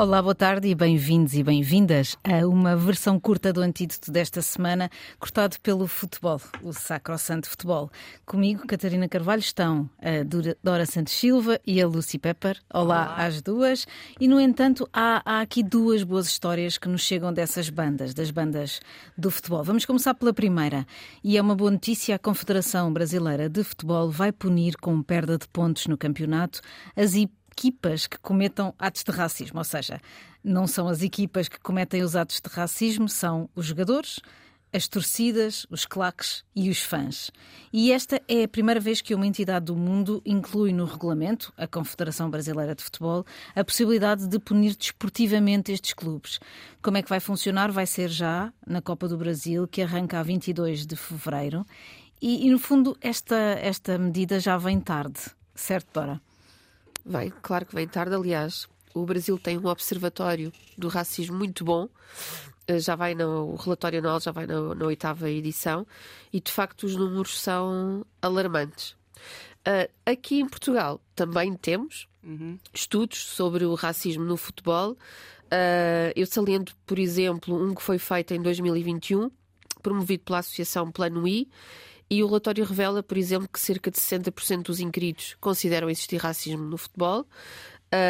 Olá, boa tarde e bem-vindos e bem-vindas a uma versão curta do antídoto desta semana, cortado pelo futebol, o Sacrosanto Futebol. Comigo, Catarina Carvalho, estão a Dora Santos Silva e a Lucy Pepper. Olá, Olá. às duas. E, no entanto, há, há aqui duas boas histórias que nos chegam dessas bandas, das bandas do futebol. Vamos começar pela primeira. E é uma boa notícia: a Confederação Brasileira de Futebol vai punir com perda de pontos no campeonato as equipas que cometam atos de racismo, ou seja, não são as equipas que cometem os atos de racismo, são os jogadores, as torcidas, os claques e os fãs. E esta é a primeira vez que uma entidade do mundo inclui no regulamento, a Confederação Brasileira de Futebol, a possibilidade de punir desportivamente estes clubes. Como é que vai funcionar? Vai ser já na Copa do Brasil, que arranca a 22 de fevereiro. E, e no fundo, esta, esta medida já vem tarde, certo, Dora? Vem, claro que vem tarde. Aliás, o Brasil tem um observatório do racismo muito bom. Eh, já vai no o relatório anual, já vai na, na oitava edição, e de facto os números são alarmantes. Uh, aqui em Portugal também temos uhum. estudos sobre o racismo no futebol. Uh, eu saliento, por exemplo, um que foi feito em 2021, promovido pela Associação Plano I, e o relatório revela, por exemplo, que cerca de 60% dos inquiridos consideram existir racismo no futebol.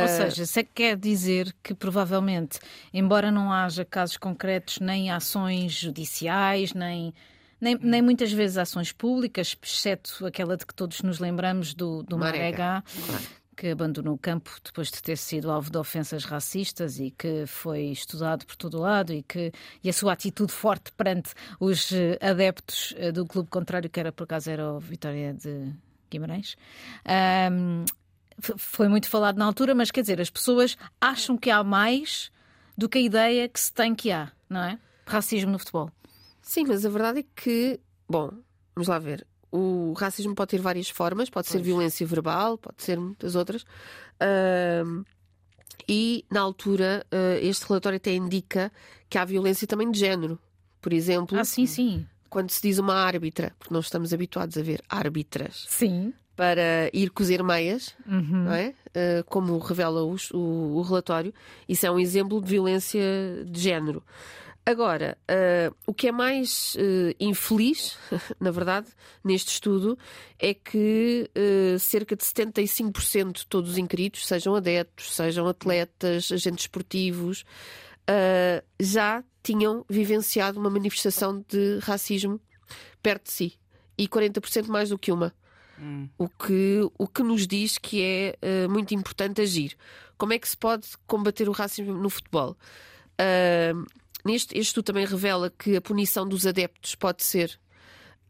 Ou seja, se é que quer dizer que provavelmente, embora não haja casos concretos, nem ações judiciais, nem, nem, nem muitas vezes ações públicas, exceto aquela de que todos nos lembramos do, do Marega, claro que abandonou o campo depois de ter sido alvo de ofensas racistas e que foi estudado por todo lado e que e a sua atitude forte perante os eh, adeptos eh, do clube contrário, que era por acaso era o Vitória de Guimarães. Um, foi muito falado na altura, mas quer dizer, as pessoas acham que há mais do que a ideia que se tem que há, não é? Racismo no futebol. Sim, mas a verdade é que, bom, vamos lá ver o racismo pode ter várias formas, pode pois. ser violência verbal, pode ser muitas outras. Uh, e, na altura, uh, este relatório até indica que há violência também de género. Por exemplo, ah, sim, sim. quando se diz uma árbitra, porque nós estamos habituados a ver árbitras. Sim. Para ir cozer meias, uhum. não é? Uh, como revela o, o, o relatório, isso é um exemplo de violência de género. Agora, uh, o que é mais uh, infeliz, na verdade, neste estudo, é que uh, cerca de 75% de todos os inquiridos, sejam adeptos, sejam atletas, agentes esportivos, já tinham vivenciado uma manifestação de racismo perto de si. E 40% mais do que uma. Hum. O, que, o que nos diz que é muito importante agir. Como é que se pode combater o racismo no futebol? Uh, Neste, este estudo também revela que a punição dos adeptos pode ser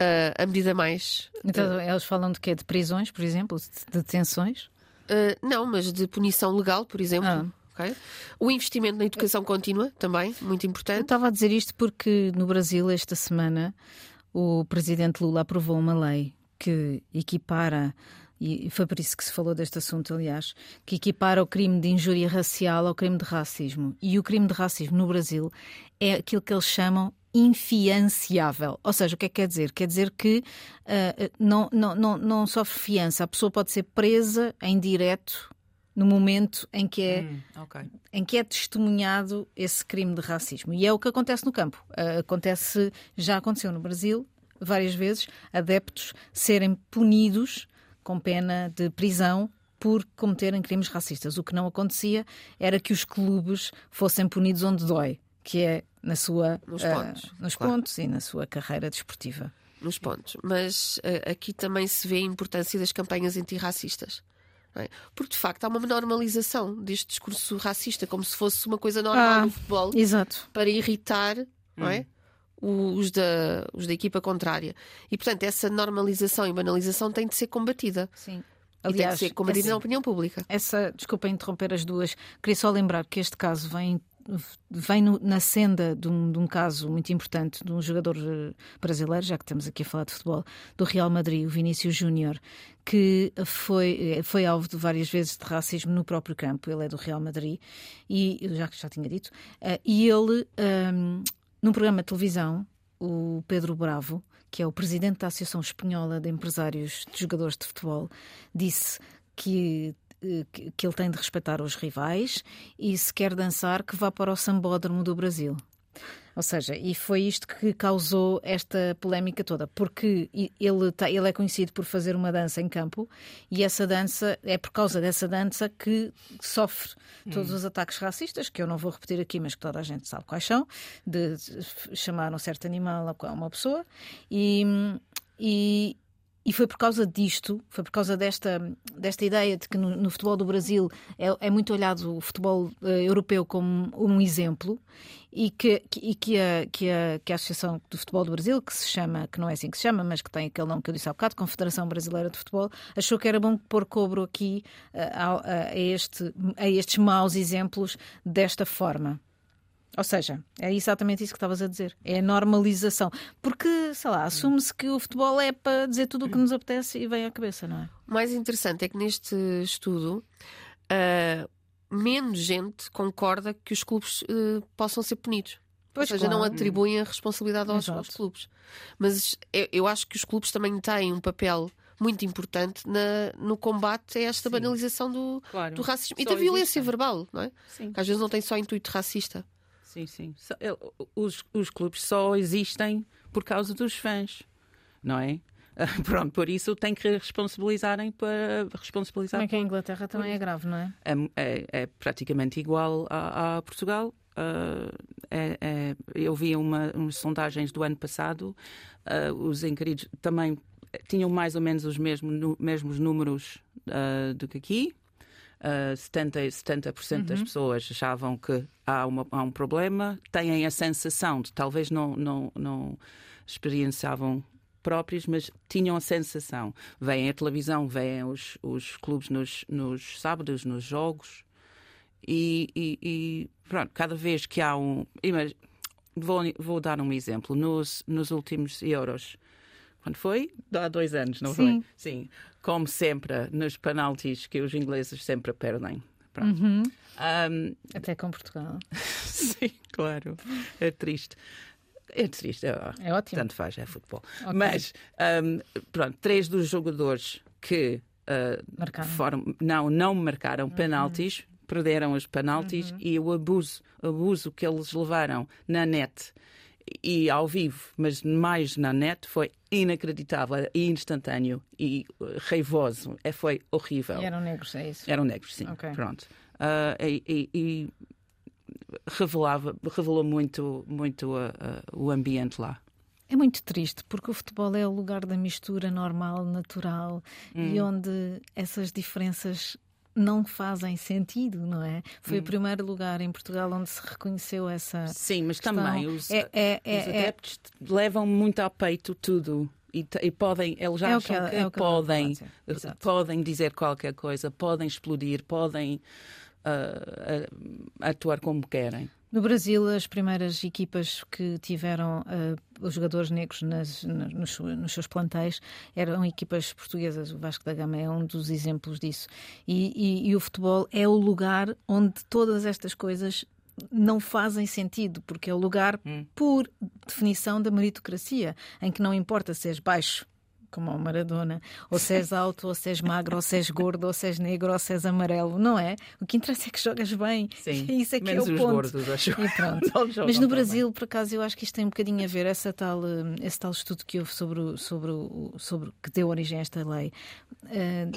uh, a medida mais. Então, uh, eles falam de quê? De prisões, por exemplo? De detenções? Uh, não, mas de punição legal, por exemplo. Ah. Okay. O investimento na educação contínua também, muito importante. Eu estava a dizer isto porque no Brasil, esta semana, o presidente Lula aprovou uma lei que equipara e foi por isso que se falou deste assunto, aliás, que equipara o crime de injúria racial ao crime de racismo. E o crime de racismo no Brasil é aquilo que eles chamam infianciável. Ou seja, o que é que quer dizer? Quer dizer que uh, não, não, não, não sofre fiança. A pessoa pode ser presa em direto no momento em que é, hum, okay. em que é testemunhado esse crime de racismo. E é o que acontece no campo. Uh, acontece, já aconteceu no Brasil várias vezes, adeptos serem punidos com pena de prisão por cometerem crimes racistas. O que não acontecia era que os clubes fossem punidos onde dói, que é na sua, nos, uh, pontos, nos claro. pontos e na sua carreira desportiva. Nos pontos. Mas uh, aqui também se vê a importância das campanhas antirracistas. É? Porque de facto há uma normalização deste discurso racista, como se fosse uma coisa normal ah, no futebol exato. para irritar não é? Os da, os da equipa contrária. E, portanto, essa normalização e banalização tem de ser combatida. Sim. Aliás, e tem de ser combatida essa, na opinião pública. Essa, desculpa interromper as duas, queria só lembrar que este caso vem vem no, na senda de um, de um, caso muito importante de um jogador eh, brasileiro, já que estamos aqui a falar de futebol, do Real Madrid, o Vinícius Júnior, que foi, eh, foi alvo de várias vezes de racismo no próprio campo. Ele é do Real Madrid, e já que já tinha dito, uh, e ele. Um, ehm, num programa de televisão, o Pedro Bravo, que é o presidente da Associação Espanhola de Empresários de Jogadores de Futebol, disse que que, que ele tem de respeitar os rivais e se quer dançar, que vá para o sambódromo do Brasil. Ou seja, e foi isto que causou esta polémica toda, porque ele, tá, ele é conhecido por fazer uma dança em campo e essa dança, é por causa dessa dança que sofre todos hum. os ataques racistas, que eu não vou repetir aqui, mas que toda a gente sabe quais são, de chamar um certo animal a uma pessoa. E, e, e foi por causa disto, foi por causa desta, desta ideia de que no, no futebol do Brasil é, é, muito olhado o futebol uh, europeu como um exemplo e que, que, e que, a, que, a, que a Associação do Futebol do Brasil, que se chama, que não é assim que se chama, mas que tem aquele nome que eu disse há bocado, Confederação Brasileira de Futebol, achou que era bom pôr cobro aqui uh, a, a, este, a estes maus exemplos desta forma. Ou seja, é exatamente isso que estavas a dizer. É a normalização. Porque, sei lá, assume-se que o futebol é para dizer tudo o que nos apetece e vem à cabeça, não é? O mais interessante é que neste estudo uh, menos gente concorda que os clubes uh, possam ser punidos. Pois Ou seja, claro. não atribuem a responsabilidade aos, aos clubes. Mas eu, eu, acho que os clubes também têm um papel muito importante na, no combate a esta Sim. banalização do, claro. do racismo só e da violência existe. verbal, não é? Sim. Que às vezes não tem só intuito racista. Sim, sim. Os, os clubes só existem por causa dos fãs, não é? Pronto, por isso tem que responsabilizarem para responsabilizar. Como é que a Inglaterra também é grave, não é? É, é, é praticamente igual a, a Portugal. Uh, é, é, eu vi uma, umas sondagens do ano passado, uh, os inquiridos também tinham mais ou menos os mesmos, no, mesmos números uh, do que aqui, uh, 70%, 70 uhum. das pessoas achavam que há, uma, há, um problema, têm a sensação de talvez não, não, não experienciavam próprios, mas tinham a sensação. Vêm a televisão, vêm os, os clubes nos, nos sábados, nos jogos, e, e, e pronto, cada vez que há um. Vou, vou dar um exemplo. Nos, nos últimos Euros, quando foi? Há dois anos, não Sim. foi? Sim. Como sempre, nos penaltis que os ingleses sempre perdem. Uhum. Um... Até com Portugal. Sim, claro. É triste. É triste, é, é ótimo. Tanto faz, é futebol. Okay. Mas, um, pronto, três dos jogadores que uh, foram, não, não marcaram uhum. penaltis, perderam os penaltis uhum. e o abuso, o abuso que eles levaram na net e ao vivo, mas mais na net, foi inacreditável e instantâneo e uh, raivoso. É, foi horrível. E eram negros, é isso? Eram negros, sim. Okay. Pronto. Uh, e, e, e, revelava, revelou muito, muito uh, uh, o ambiente lá. É muito triste porque o futebol é o lugar da mistura normal, natural hum. e onde essas diferenças não fazem sentido, não é? Foi hum. o primeiro lugar em Portugal onde se reconheceu essa. Sim, mas questão. também os, é, é, é, os é. adeptos levam muito a peito tudo. E, e, podem, eles já é acham que, que, é que podem, podem dizer qualquer coisa, podem explodir, podem uh, uh, atuar como querem. No Brasil, as primeiras equipas que tiveram uh, os jogadores negros nas, nos, nos, seus plantéis eram equipas portuguesas. O Vasco da Gama é um dos exemplos disso. E, e, e o futebol é o lugar onde todas estas coisas não fazem sentido, porque é o lugar, hum. por definição, da meritocracia, em que não importa se és baixo, como o Maradona, ou se és alto, ou se és magro, ou se és gordo, ou se és negro, ou se és amarelo, não é? O que interessa é que jogas bem. Sim, isso é que menos é o os ponto. gordos, acho. Mas no Brasil, bem. por acaso, eu acho que isto tem um bocadinho a ver, essa tal, eh, esse tal estudo que houve sobre, o, sobre, o, sobre que deu origem a esta lei. Uh,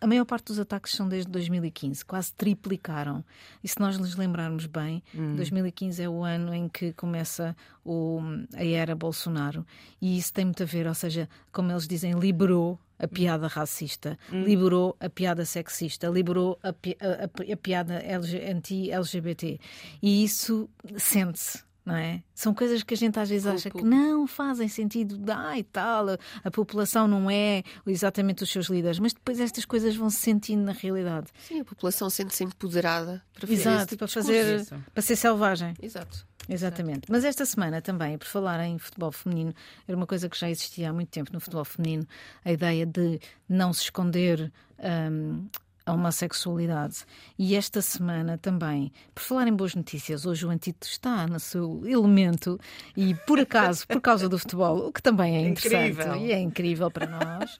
a maior parte dos ataques são desde 2015, quase triplicaram. E se nós nos lembrarmos bem, hum. 2015 é o ano em que começa o, a era Bolsonaro. E isso tem muito a ver, ou seja, como eles dizem, liberou a piada racista, hum. liberou a piada sexista, liberou a, a, a, a piada anti-LGBT. E isso sente-se não é? São coisas que a gente às vezes acha que não fazem sentido, ah, e tal, a, a, população não é exatamente os seus líderes, mas depois estas coisas vão se sentindo na realidade. Sim, a população sente-se empoderada para fazer Exato, tipo para fazer, para ser selvagem. Exato. Exatamente. Mas esta semana também, por falar em futebol feminino, era uma coisa que já existia há muito tempo no futebol feminino, a ideia de não se esconder. Um, a homossexualidade. E esta semana também, por falar em boas notícias, hoje o Antito está no seu elemento e, por acaso, por causa do futebol, o que também é interessante incrível. e é incrível para nós.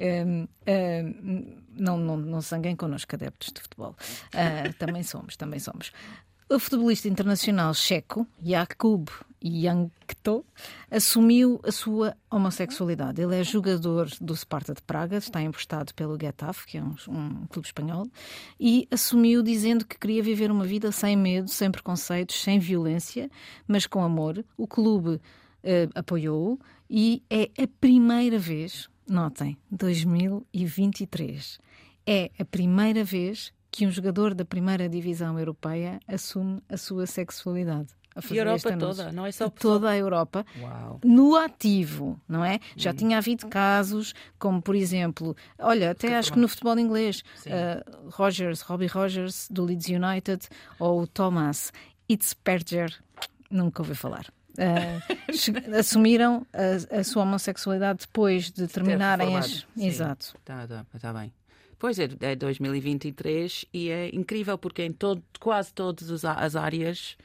Um, um, não, não, não sanguem connosco, adeptos de futebol. Uh, também somos, também somos. O futebolista internacional checo, Jakub Jankto, assumiu a sua homossexualidade. Ele é jogador do Sparta de Praga, está emprestado pelo Getafe, que é um, um, clube espanhol, e assumiu dizendo que queria viver uma vida sem medo, sem preconceitos, sem violência, mas com amor. O clube uh, apoiou-o e é a primeira vez, notem, 2023, é a primeira vez que um jogador da primeira divisão europeia assume a sua sexualidade. A e a Europa toda, não é só toda a Europa, Uau. no ativo, não é? Já hum. tinha havido casos, como por exemplo, olha, até que acho que no futebol inglês, uh, Rogers, Robbie Rogers, do Leeds United, ou Thomas Itzperger, nunca ouvi falar. Uh, assumiram a, a, sua homossexualidade depois de terminarem as. Sim. Exato. Está tá, tá bem. Pois é, é 2023 e é incrível porque em todo, quase todas as áreas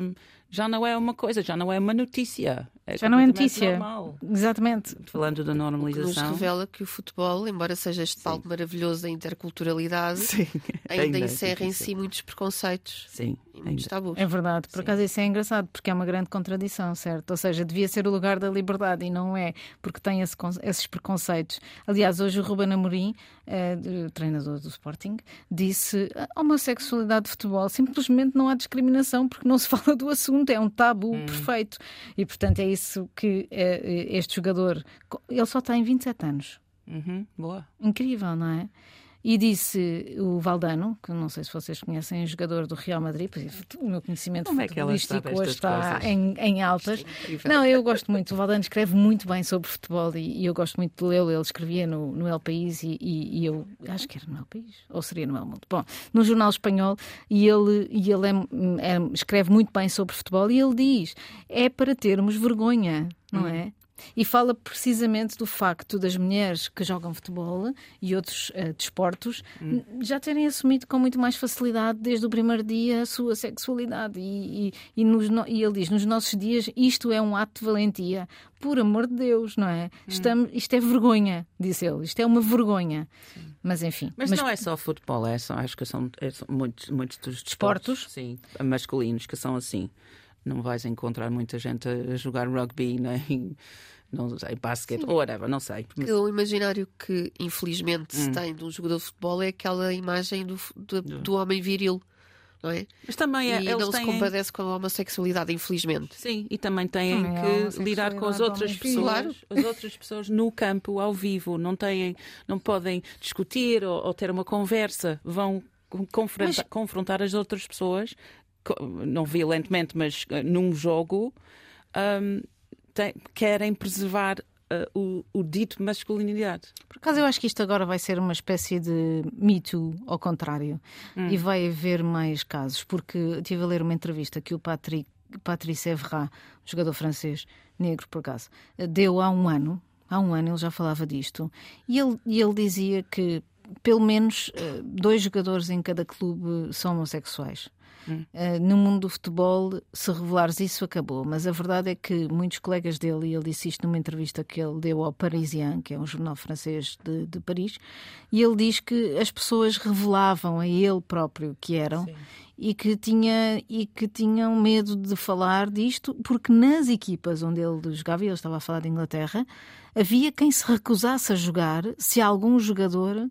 um, já não é uma coisa, já não é uma notícia. É já não é notícia. Normal. Exatamente. Falando da normalização. Nos revela que o futebol, embora seja este palco maravilhoso da interculturalidade, Sim. ainda, ainda encerra é em si muitos preconceitos. Sim. Muitos tabus. É verdade. Por Sim. acaso isso é engraçado, porque é uma grande contradição, certo? Ou seja, devia ser o lugar da liberdade e não é, porque tem esse, esses preconceitos. Aliás, hoje o Ruben Amorim, eh, treinador do Sporting, disse a homossexualidade de futebol simplesmente não há discriminação porque não se fala do assunto, é um tabu hum. perfeito. E portanto é isso que eh, este jogador. Ele só tem 27 anos. Uhum, boa. Incrível, não é? E disse o Valdano, que não sei se vocês conhecem, jogador do Real Madrid, o meu conhecimento Como futebolístico é hoje está em, em, altas. Não, eu gosto muito. O Valdano escreve muito bem sobre futebol e, e eu gosto muito de lê-lo. Ele escrevia no, no El País e, e, e, eu acho que era no El País, ou seria no El Mundo. Bom, no jornal espanhol, e ele, e ele é, é, escreve muito bem sobre futebol e ele diz: é para termos vergonha, não hum. é? E fala precisamente do facto das mulheres que jogam futebol e outros uh, desportos hum. já terem assumido com muito mais facilidade desde o primeiro dia a sua sexualidade. E, e, e, nos, e ele diz: nos nossos dias isto é um ato de valentia. Por amor de Deus, não é? Hum. Estamos, isto é vergonha, disse ele. Isto é uma vergonha. Sim. Mas enfim. Mas, mas, não é só futebol, é só, acho que são, é, são muitos, muitos dos desportos, sim, masculinos que são assim não vais encontrar muita gente a jogar rugby nem não sei, basquete ou whatever, não sei. O imaginário que infelizmente hum. se tem de um jogador de futebol é aquela imagem do, do, do homem viril. Não é? Mas também é, e eles não têm... se compadece com a homossexualidade, infelizmente. Sim, e também têm também que lidar com as outras pessoas, claro. as outras pessoas no campo, ao vivo, não têm, não podem discutir ou, ou ter uma conversa, vão confrontar, mas... confrontar as outras pessoas não violentamente, mas uh, num jogo, um, tem, querem preservar uh, o, o, dito masculinidade. Por acaso eu acho que isto agora vai ser uma espécie de Me Too, ao contrário, hum. e vai haver mais casos, porque estive a ler uma entrevista que o Patrick, Patrice Evra, jogador francês, negro por acaso, deu há um ano. Há um ano ele já falava disto. E ele, e ele dizia que pelo menos uh, dois jogadores em cada clube são homossexuais. Hum. Uh, no mundo do futebol, se revelares isso, acabou. Mas a verdade é que muitos colegas dele, e ele disse isto numa entrevista que ele deu ao Parisien, que é um jornal francês de, de Paris, e ele diz que as pessoas revelavam a ele próprio que eram. Sim e que, tinha, e que tinham medo de falar disto, porque nas equipas onde ele jogava, e ele estava a falar de Inglaterra, havia quem se recusasse a jogar se algum jogador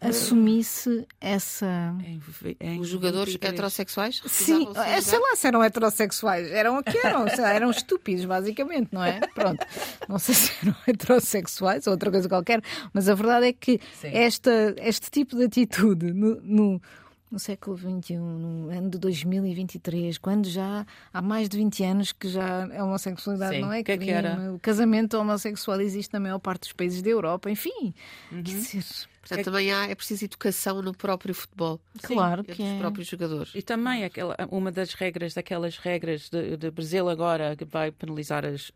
assumisse essa. Em, em Os jogadores 23. heterossexuais? Sim, é, sei lá se eram heterossexuais. Eram o que eram? lá, eram estúpidos, basicamente, não é? Pronto. Não sei se eram heterossexuais ou outra coisa qualquer, mas a verdade é que esta, este tipo de atitude no, no no século XXI, no ano de 2023, quando já há mais de 20 anos que já a homossexualidade Sim. não é que, é que era? O casamento homossexual existe na maior parte dos países da Europa, enfim. Uhum. Quer dizer, Portanto, é... também há, é preciso educação no próprio futebol. Claro que é. próprios jogadores. E também aquela, uma das regras, daquelas regras de, de Brasil agora, que vai penalizar as,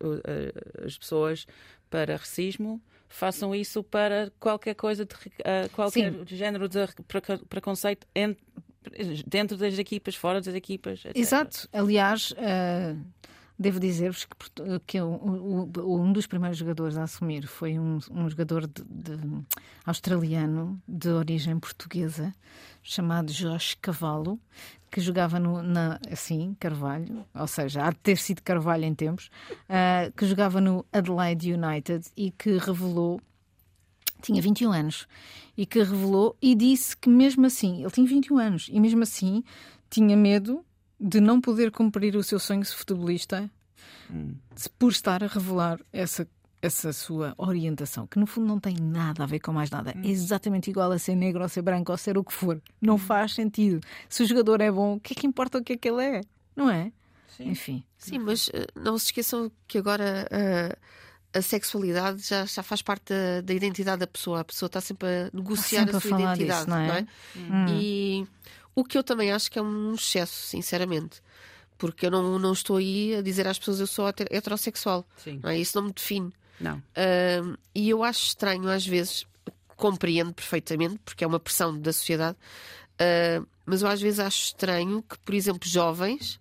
as pessoas para racismo, façam isso para qualquer coisa, de, uh, qualquer Sim. género de preconceito dentro das equipas, fora das equipas. Etc. Exato. Aliás, uh, Devo dizer-vos que, que um, um, dos primeiros jogadores a assumir foi um, um jogador de, de, australiano de origem portuguesa, chamado Josh Cavallo, que jogava no, na, assim, Carvalho, ou seja, há de ter sido Carvalho em tempos, uh, que jogava no Adelaide United e que revelou tinha 21 anos e que revelou e disse que mesmo assim, ele tinha 21 anos e mesmo assim tinha medo de não poder cumprir o seu sonho de futebolista hum. por estar a revelar essa essa sua orientação, que no fundo não tem nada a ver com mais nada. Hum. É exatamente igual a ser negro ou ser branco ou ser o que for. Não hum. faz sentido. Se o jogador é bom, o que é que importa o que é que ele é? Não é? Sim. Enfim. Sim, mas uh, não se esqueçam que agora uh, a sexualidade já, já faz parte da, da, identidade da pessoa. A pessoa está sempre a negociar sempre a sua a identidade, disso, não é? Não é? Hum. E o que eu também acho que é um excesso, sinceramente. Porque eu não, não estou aí a dizer às pessoas eu sou heterossexual. Sim. Não é? Isso não me define. Não. Uh, e eu acho estranho, às vezes, compreendo perfeitamente, porque é uma pressão da sociedade, uh, mas eu às vezes acho estranho que, por exemplo, jovens,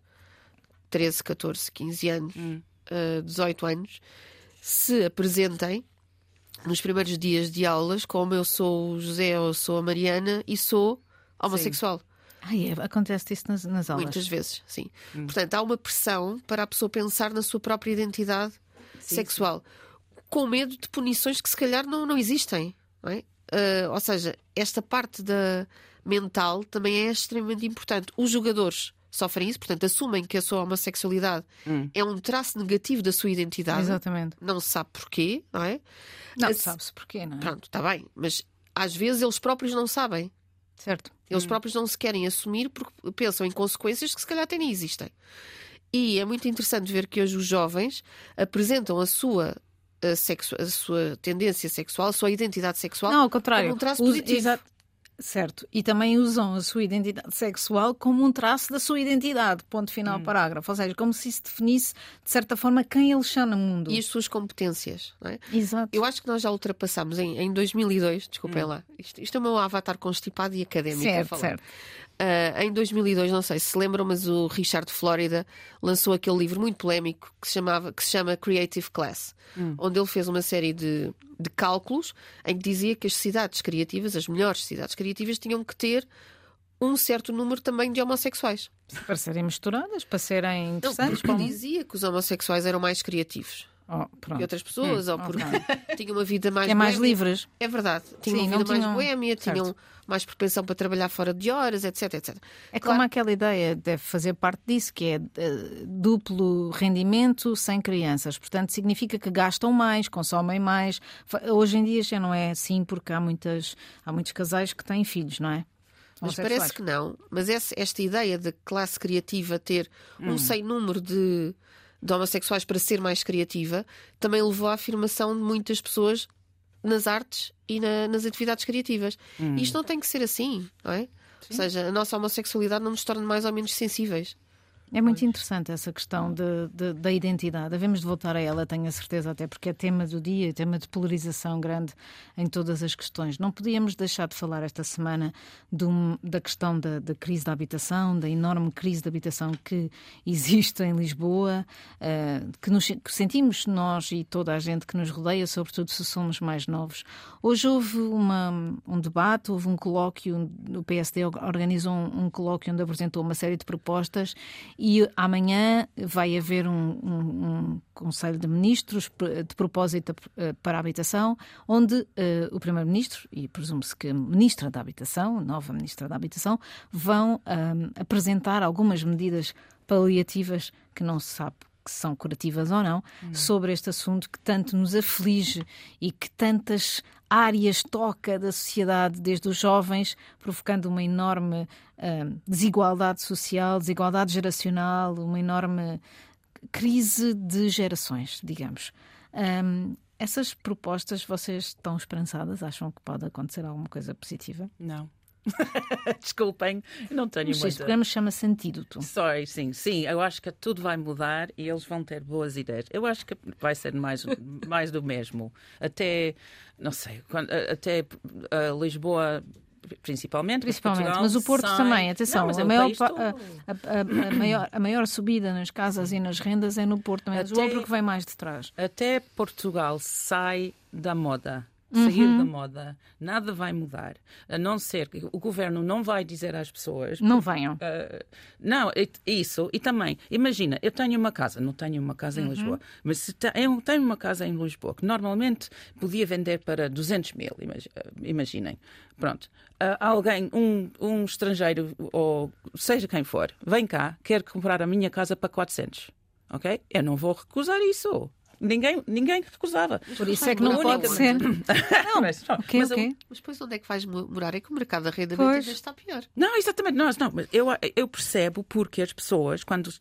13, 14, 15 anos, hum. uh, ah, 18 anos, se apresentem nos primeiros dias de aulas como eu sou o José ou sou a Mariana e sou homossexual. Sim. Ah, é, acontece isso nas, nas aulas? Muitas vezes, sim. Hum. Portanto, há uma pressão para a pessoa pensar na sua própria identidade sim, sexual, sim. com medo de punições que se calhar não, não existem. Não é? uh, ou seja, esta parte da mental também é extremamente importante. Os jogadores sofrem isso, portanto, assumem que a sua homossexualidade hum. é um traço negativo da sua identidade. Exatamente. Não se sabe porquê, não é? Não, As... sabe-se porquê, não é? Pronto, está bem, mas às vezes eles próprios não sabem. Certo. Eles hum. próprios não se querem assumir porque pensam em consequências que se calhar até nem existem. E é muito interessante ver que hoje os jovens apresentam a sua a, sexu a sua tendência sexual, a sua identidade sexual. Não, ao contrário. Como um traço positivo. Exato. Certo. E também usam a sua identidade sexual como um traço da sua identidade. Ponto final, hum. parágrafo. Ou seja, como se isso definisse, de certa forma, quem eles são no mundo. E as suas competências. Não é? Exato. Eu acho que nós já ultrapassámos em, em 2002, desculpem hum. lá. Isto, isto, é o meu avatar constipado e académico. Certo, certo. Uh, em 2002, não sei se se lembram, mas o Richard Florida lançou aquele livro muito polémico que se, chamava, que se chama Creative Class, hum. onde ele fez uma série de, de cálculos em que dizia que as cidades criativas, as melhores cidades criativas, tinham que ter um certo número também de homossexuais. Para serem misturadas, para serem interessantes. Não, como... dizia que os homossexuais eram mais criativos. Oh, que outras pessoas, hum, ou porque okay. tinham uma vida mais. É mais livres. É verdade. Tinham Sim, uma vida tinham... mais boêmia, tinham mais propensão para trabalhar fora de horas, etc, etc. É claro... como aquela ideia, deve fazer parte disso, que é uh, duplo rendimento sem crianças. Portanto, significa que gastam mais, consomem mais. Hoje em dia já não é assim, porque há, muitas, há muitos casais que têm filhos, não é? Mas parece que não. Mas esta ideia de classe criativa ter hum. um sem número de de homossexuais para ser mais criativa, também levou à afirmação de muitas pessoas nas artes e na, nas atividades criativas. Hum. Isto não tem que ser assim, não é? Sim. Ou seja, a nossa homossexualidade não nos torna mais ou menos sensíveis. É muito interessante essa questão de, de, da identidade. Devemos de voltar a ela, tenho a certeza, até porque é tema do dia, tema de polarização grande em todas as questões. Não podíamos deixar de falar esta semana um, da questão da, da, crise da habitação, da enorme crise da habitação que existe em Lisboa, uh, que, nos, que sentimos nós e toda a gente que nos rodeia, sobretudo se somos mais novos. Hoje houve uma, um debate, houve um colóquio, o PSD organizou um, um colóquio onde apresentou uma série de propostas e amanhã vai haver um, um, um Conselho de Ministros de propósito eh, para a habitação, onde uh, o Primeiro-Ministro e presumo-se que a Ministra da Habitação, nova Ministra da Habitação, vão ehm, apresentar algumas medidas paliativas que não se sabe que são curativas ou não, hum. sobre este assunto que tanto nos aflige e que tantas áreas toca da sociedade, desde os jovens, provocando uma enorme uh, desigualdade social, desigualdade geracional, uma enorme crise de gerações, digamos. Um, essas propostas, vocês estão esperançadas? Acham que pode acontecer alguma coisa positiva? Não. Desculpem, não tenho Mas muita... Este programa chama-se Antídoto. Sorry, sim, sim. Eu acho que tudo vai mudar e eles vão ter boas ideias. Eu acho que vai ser mais, mais do mesmo. Até, não sei, quando, até uh, Lisboa principalmente. Principalmente, Portugal mas o Porto sai... também, atenção, Não, mas é a, o maior, todo. a, a- a- maior, a maior subida nas casas e nas rendas é no Porto, é? Mas o Até- outro que vem mais de trás. Até Portugal sai da moda. Sair Uhum. da moda, nada vai mudar. A não ser que o governo não vai dizer às pessoas Não venham. Uh, não, isso. E também, imagina, eu tenho uma casa, não tenho uma casa Uhum. em Lisboa, mas se eu tenho uma casa em Lisboa que normalmente podia vender para 200 mil, imagi- imaginem. Pronto. Uh, alguém, um, um estrangeiro, ou seja quem for, vem cá, quer comprar a minha casa para 400. Ok? Eu não vou recusar isso. Ninguém, ninguém recusava. Por isso é que não pode ser. Não, mas, O quê, mas o eu- quê? Mas depois onde é que vais mo- morar? É que o mercado da arrendamento ainda está pior. Não, exatamente, nós não, mas eu, eu percebo porque as pessoas, quando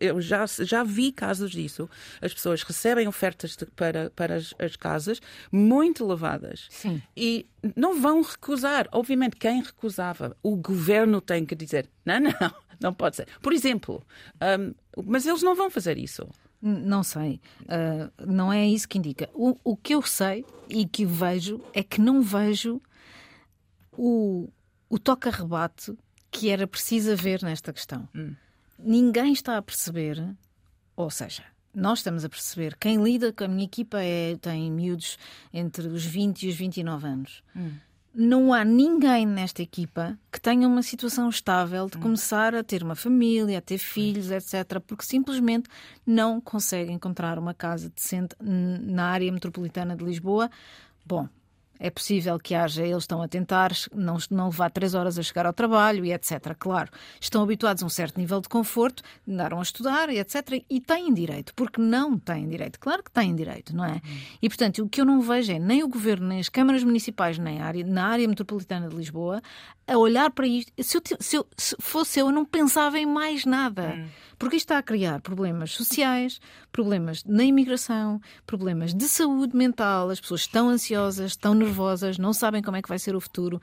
eu já, já vi casos disso, as pessoas recebem ofertas de- para, para as, as casas muito elevadas Sim. e não vão recusar. Obviamente, quem recusava, o governo tem que dizer: não, não, não pode ser. Por exemplo, hum, mas eles não vão fazer isso. Não sei. Ah, não é isso que indica. O, o que eu sei e que vejo é que não vejo o, o toca-rebate que era preciso haver nesta questão. Ninguém está a perceber, ou seja, nós estamos a perceber, quem lida com a minha equipa é, tem miúdos entre os 20 e os 29 anos. Não há ninguém nesta equipa que tenha uma situação estável de começar a ter uma família, a ter filhos, etc., porque simplesmente não consegue encontrar uma casa decente na área metropolitana de Lisboa. Bom, é possível que haja, eles estão a tentar não, não levar três horas a chegar ao trabalho e etc. Claro, estão habituados a um certo nível de conforto, andaram a estudar e etc. E têm direito, porque não têm direito. Claro que têm direito, não é? E portanto, o que eu não vejo é nem o governo, nem as câmaras municipais, nem a área, na área metropolitana de Lisboa a olhar para isto. Se, eu, se eu- se fosse eu, eu não pensava em mais nada. Porque isto está a criar problemas sociais, problemas na imigração, problemas de saúde mental. As pessoas estão ansiosas, estão nervosas, não sabem como é que vai ser o futuro.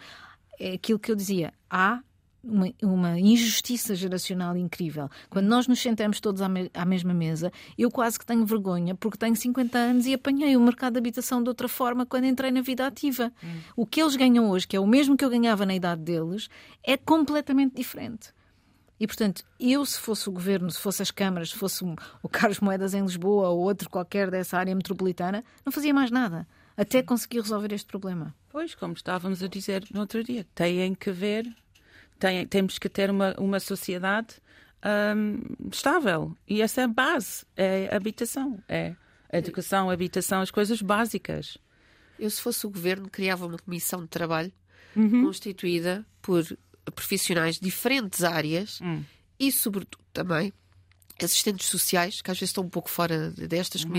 É aquilo que eu dizia. Há uma, uma injustiça geracional incrível. Quando nós nos sentamos todos à, me- à mesma mesa, eu quase que tenho vergonha porque tenho 50 anos e apanhei o mercado de habitação de outra forma quando entrei na vida ativa. O que eles ganham hoje, que é o mesmo que eu ganhava na idade deles, é completamente diferente. E, portanto, eu, se fosse o governo, se fosse as câmaras, se fosse o Carlos Moedas em Lisboa ou outro qualquer dessa área metropolitana, não fazia mais nada até conseguir resolver este problema. Pois, como estávamos a dizer no outro dia, têm que ver, têm, temos que ter uma, uma sociedade hum, estável. E essa é a base, é a habitação, é a educação, a habitação, as coisas básicas. Eu, se fosse o governo, criava uma comissão de trabalho Uhum. constituída por profissionais de diferentes áreas Hum. e, sobretudo, também assistentes sociais, que às vezes estão um pouco fora de- destas Uhum.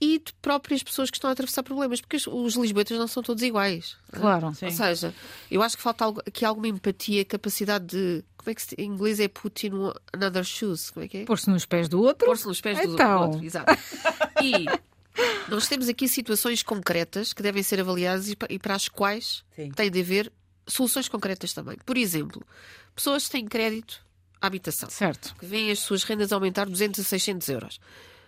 E de próprias pessoas que estão a atravessar problemas, porque os, lisboetas não são todos iguais. Claro. Sim. Ou seja, eu acho que falta aqui alguma empatia, capacidade de. Como é que se, em inglês é put in another shoes? Como é que é? Pôr-se nos pés do outro. Pôr-se nos pés do- do Então. outro. Exato. E nós temos aqui situações concretas que devem ser avaliadas e e para as quais Sim. tem de haver soluções concretas também. Por exemplo, pessoas que têm crédito à habitação, Certo. que veem as suas rendas aumentar 200 a 600 euros.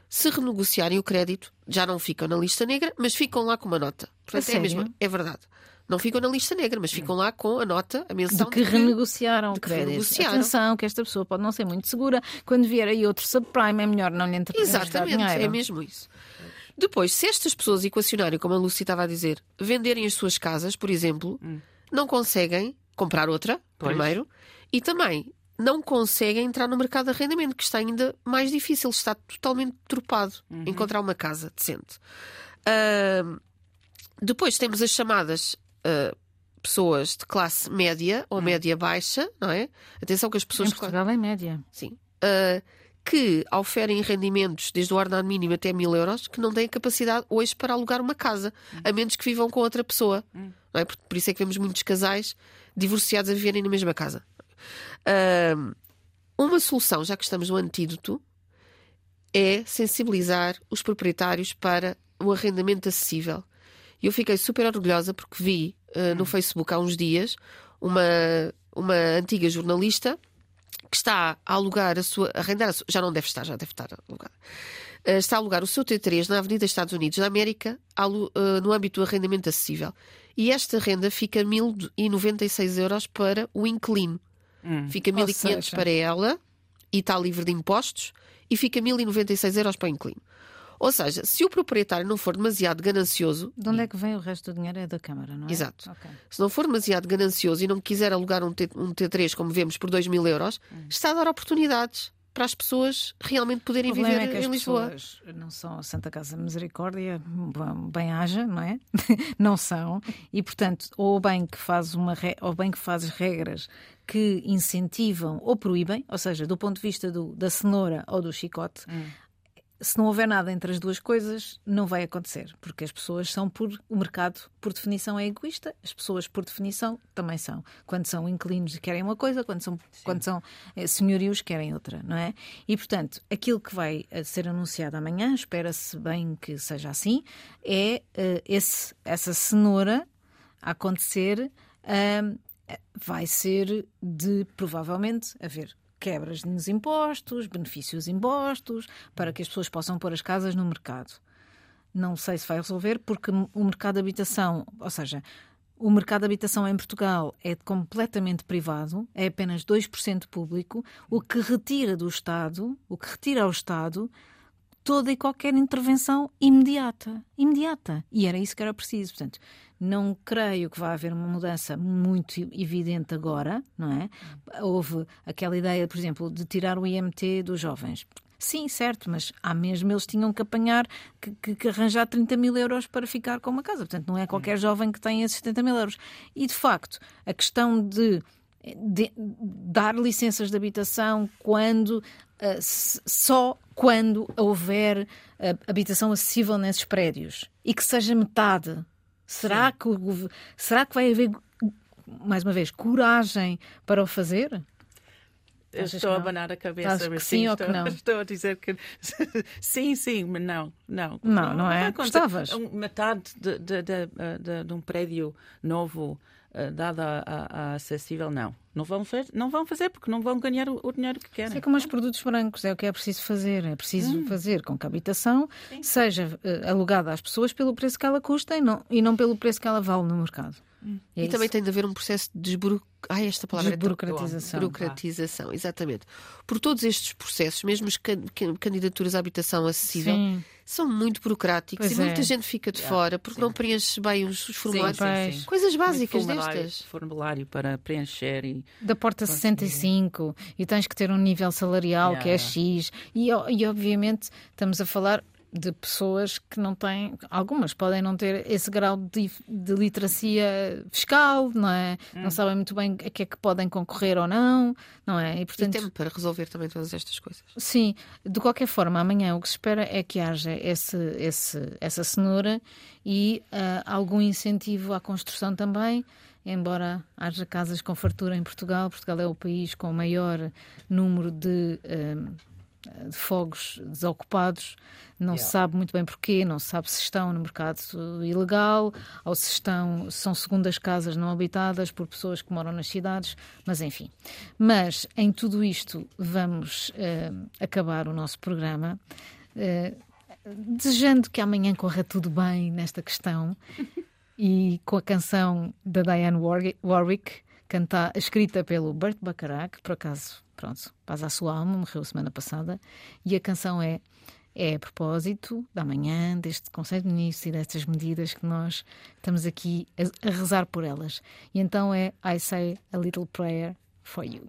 Se renegociarem o crédito, já não ficam na lista negra, mas ficam lá com uma nota. Portanto, é, sério? mesmo, é verdade. Não ficam na lista negra, mas ficam lá com a nota, a menção De que renegociaram de o que crédito. renegociaram. Atenção, que esta pessoa pode não ser muito segura. Quando vier aí outro subprime, é melhor não lhe entregar Exatamente, dinheiro. é mesmo isso. Depois, se estas pessoas equacionarem, como a Lúcia estava a dizer, venderem as suas casas, por exemplo, não conseguem comprar outra, Pois. primeiro, e também não conseguem entrar no mercado de arrendamento, que está ainda mais difícil, está totalmente tropado encontrar uma casa decente. Ahm, depois temos as chamadas ah, pessoas de classe média ou média baixa, não é? Atenção que as pessoas Em classe Portugal é média. Sim. Uh, que oferem rendimentos desde o ordenado mínimo até mil euros que não têm capacidade hoje para alugar uma casa, a menos que vivam com outra pessoa. Não é? por, por isso é que vemos muitos casais divorciados a viverem na mesma casa. Uh, uma solução, já que estamos no antídoto, é sensibilizar os proprietários para o arrendamento acessível. Eu fiquei super orgulhosa porque vi uh, no Facebook há uns dias uma, uma antiga jornalista que está a alugar a sua, a arrendar a sua, já não deve estar, já deve estar alugada, uh, está a alugar o seu T3 na Avenida Estados Unidos da América, uh, no âmbito do arrendamento acessível. E esta renda fica 1.096 euros para o inquilino. Hum. Fica 1.500 para ela e está livre de impostos e fica 1.096 euros para o inquilino. Ou seja, se o proprietário não for demasiado ganancioso. De onde é que vem o resto do dinheiro? É da Câmara, não é? Exato. Okay. Se não for demasiado ganancioso e não quiser alugar um, T, um T3, como vemos, por 2 mil euros, hum. está a dar oportunidades para as pessoas realmente poderem viver é que em Lisboa. Pessoas não são a Santa Casa Misericórdia, bem haja, não é? não são. E portanto, ou bem que faz uma ou bem que fazes regras que incentivam ou proíbem, ou seja, do ponto de vista do, da cenoura ou do chicote, hum se não houver nada entre as duas coisas, não vai acontecer, porque as pessoas são por. O mercado, por definição, é egoísta, as pessoas, por definição, também são. Quando são inquilinos, querem uma coisa, quando são, quando são é, senhorios, querem outra, não é? E, portanto, aquilo que vai eh, ser anunciado amanhã, espera-se bem que seja assim, é uh, esse, essa cenoura a acontecer. Uh, vai ser de provavelmente haver quebras nos impostos, benefícios impostos, para que as pessoas possam pôr as casas no mercado. Não sei se vai resolver, porque o mercado de habitação, ou seja, o mercado de habitação em Portugal é completamente privado, é apenas 2% público, o que retira do Estado, o que retira ao Estado toda e qualquer intervenção imediata. Imediata. E era isso que era preciso. Portanto, não creio que vá haver uma mudança muito evidente agora, não é? Houve aquela ideia, por exemplo, de tirar o IMT dos jovens. Sim, certo, mas há mesmo eles tinham que apanhar, que, que, que, arranjar 30 mil euros para ficar com uma casa. Portanto, não é qualquer jovem que tenha esses 70 mil euros. E, de facto, a questão de, de dar licenças de habitação quando, só quando houver uh, habitação acessível nesses prédios e que seja metade Será que, será que vai haver, mais uma vez, coragem para o fazer? Eu estou a abanar a cabeça. que sim, sim ou que não? Estou a dizer que sim, sim, mas não. Não, não, não, não é? Gostavas? Metade de, de, de, de, um prédio novo uh, dado a, a, a, acessível, não. Não vão, fazer, não vão fazer porque não vão ganhar o, o dinheiro que querem. É como os produtos brancos, é o que é preciso fazer. É preciso hum. fazer com que a habitação sim. seja uh, alugada às pessoas pelo preço que ela custa e não, e não pelo preço que ela vale no mercado. Hum. É e isso. também tem de haver um processo de desburo... Ai, esta palavra é Desburocratização. É Burocratização, exatamente. Por todos estes processos, mesmo as candidaturas à habitação acessível, Sim. são muito burocráticos pois e é. muita gente fica de yeah. fora porque Sim. não preenche bem os, os formulários. Sim, Coisas básicas formulário, destas. Formulário para preencher e. Da porta 65 e tens que ter um nível salarial yeah. que é X. E, e obviamente estamos a falar de pessoas que não têm, algumas podem não ter esse grau de, de literacia fiscal, não é? Hum. Não sabem muito bem a que é que podem concorrer ou não, não é? E, portanto, e tempo para resolver também todas estas coisas. Sim, de qualquer forma, amanhã o que se espera é que haja esse, esse, essa cenoura e uh, algum incentivo à construção também embora haja casas com fartura em Portugal, Portugal é o país com o maior número de uh, de fogos desocupados, não yeah. se sabe muito bem porquê, não se sabe se estão no mercado ilegal ou se estão são segundas casas não habitadas por pessoas que moram nas cidades, mas enfim. Mas em tudo isto vamos uh, acabar o nosso programa. Uh, desejando que amanhã corra tudo bem nesta questão e com a canção da Diane Warwick, canta, escrita pelo Burt Bacharach, por acaso pronto, paz à sua alma, morreu semana passada, e a canção é é a propósito da manhã, deste Conselho de Ministros e destas medidas que nós estamos aqui a, a rezar por elas. E então é I say a little prayer for you.